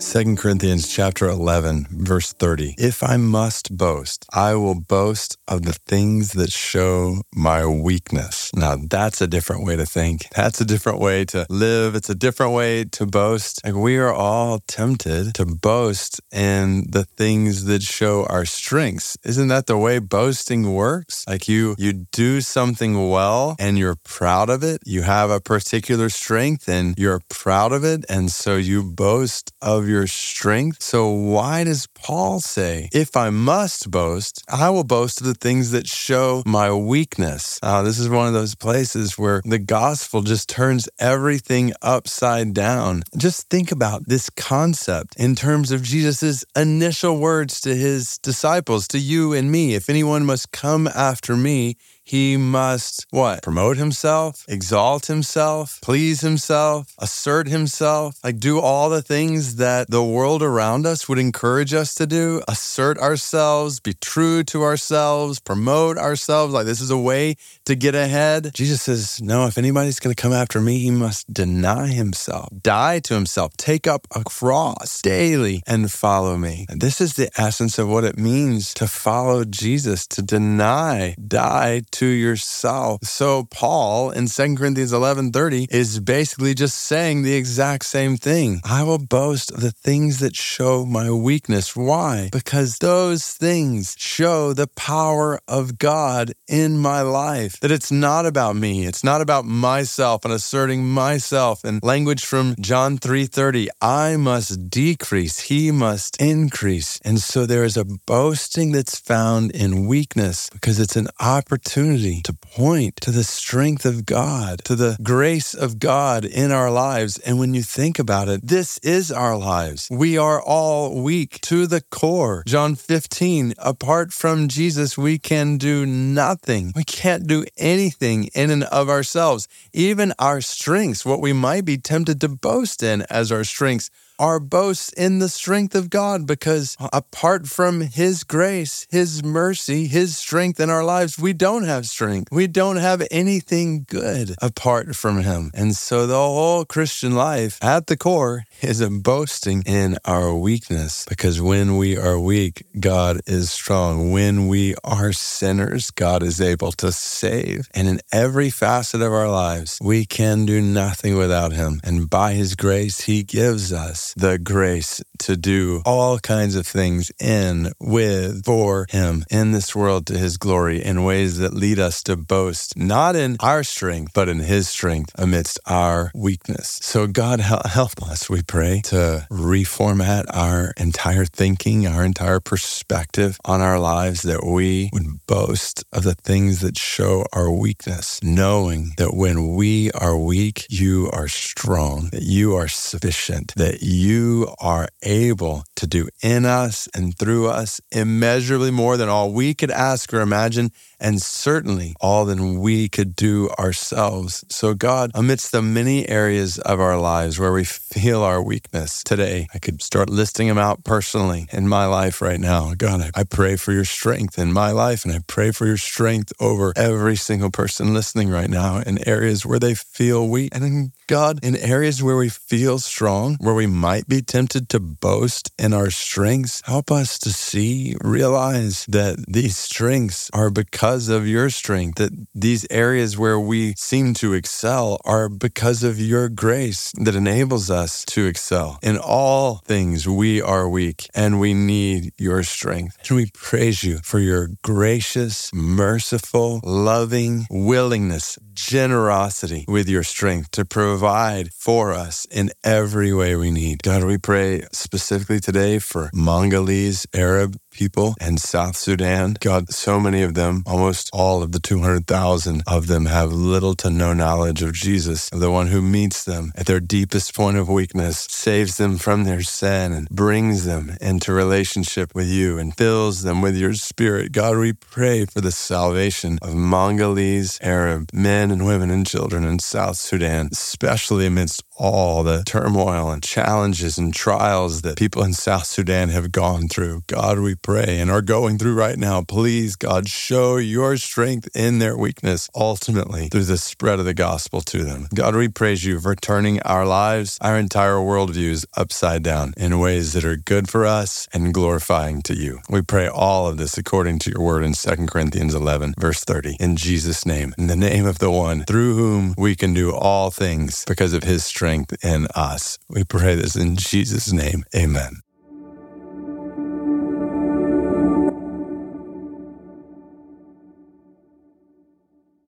2 Corinthians chapter 11 verse 30. If I must boast, I will boast of the things that show my weakness. Now that's a different way to think. That's a different way to live. It's a different way to boast. Like we are all tempted to boast in the things that show our strengths. Isn't that the way boasting works? Like you you do something well and you're proud of it. You have a particular strength and you're proud of it and so you boast of your strength. So why does Paul say, if I must boast, I will boast of the things that show my weakness? Uh, this is one of those places where the gospel just turns everything upside down. Just think about this concept in terms of Jesus' initial words to his disciples, to you and me. If anyone must come after me, he must what? Promote himself, exalt himself, please himself, assert himself, like do all the things that the world around us would encourage us to do, assert ourselves, be true to ourselves, promote ourselves. Like this is a way to get ahead. Jesus says, no, if anybody's going to come after me, he must deny himself, die to himself, take up a cross daily and follow me. And this is the essence of what it means to follow Jesus, to deny, die to yourself. So Paul in 2 Corinthians 11:30 is basically just saying the exact same thing. I will boast of the things that show my weakness. Why? Because those things show the power of God in my life. That it's not about me. It's not about myself and asserting myself. And language from John 3:30, I must decrease, he must increase. And so there is a boasting that's found in weakness because it's an opportunity opportunity to point to the strength of God, to the grace of God in our lives. And when you think about it, this is our lives. We are all weak to the core. John 15, apart from Jesus, we can do nothing. We can't do anything in and of ourselves. Even our strengths, what we might be tempted to boast in as our strengths, our boast in the strength of God because apart from His grace, His mercy, His strength in our lives, we don't have strength. We don't have anything good apart from Him. And so the whole Christian life at the core is a boasting in our weakness because when we are weak, God is strong. When we are sinners, God is able to save. And in every facet of our lives, we can do nothing without Him. And by His grace, He gives us the grace to do all kinds of things in, with, for Him in this world to His glory in ways that lead us to boast, not in our strength, but in His strength amidst our weakness. So, God, help us, we pray, to reformat our entire thinking, our entire perspective on our lives, that we would boast of the things that show our weakness, knowing that when we are weak, you are strong, that you are sufficient, that you you are able to do in us and through us immeasurably more than all we could ask or imagine and certainly all than we could do ourselves. So, God, amidst the many areas of our lives where we feel our weakness today, I could start listing them out personally in my life right now. God, I, pray for your strength in my life, and I pray for your strength over every single person listening right now in areas where they feel weak. And in God, in areas where we feel strong, where we might be tempted to boast in our strengths, help us to see, realize that these strengths are because of your strength, that these areas where we seem to excel are because of your grace that enables us to excel. In all things, we are weak and we need your strength. And we praise you for your gracious, merciful, loving willingness, generosity with your strength to provide for us in every way we need. God, we pray specifically today for Mongolese, Arab, people in South Sudan. God, so many of them, almost all of the 200,000 of them, have little to no knowledge of Jesus, the one who meets them at their deepest point of weakness, saves them from their sin, and brings them into relationship with you and fills them with your spirit. God, we pray for the salvation of Mongolese, Arab men and women and children in South Sudan, especially amidst all the turmoil and challenges and trials that people in South Sudan have gone through. God, we pray and are going through right now. Please, God, show your strength in their weakness ultimately through the spread of the gospel to them. God, we praise you for turning our lives, our entire worldviews upside down in ways that are good for us and glorifying to you. We pray all of this according to your word in 2 Corinthians 11, verse 30. In Jesus' name, in the name of the one through whom we can do all things because of his strength in us. We pray this in Jesus' name. Amen.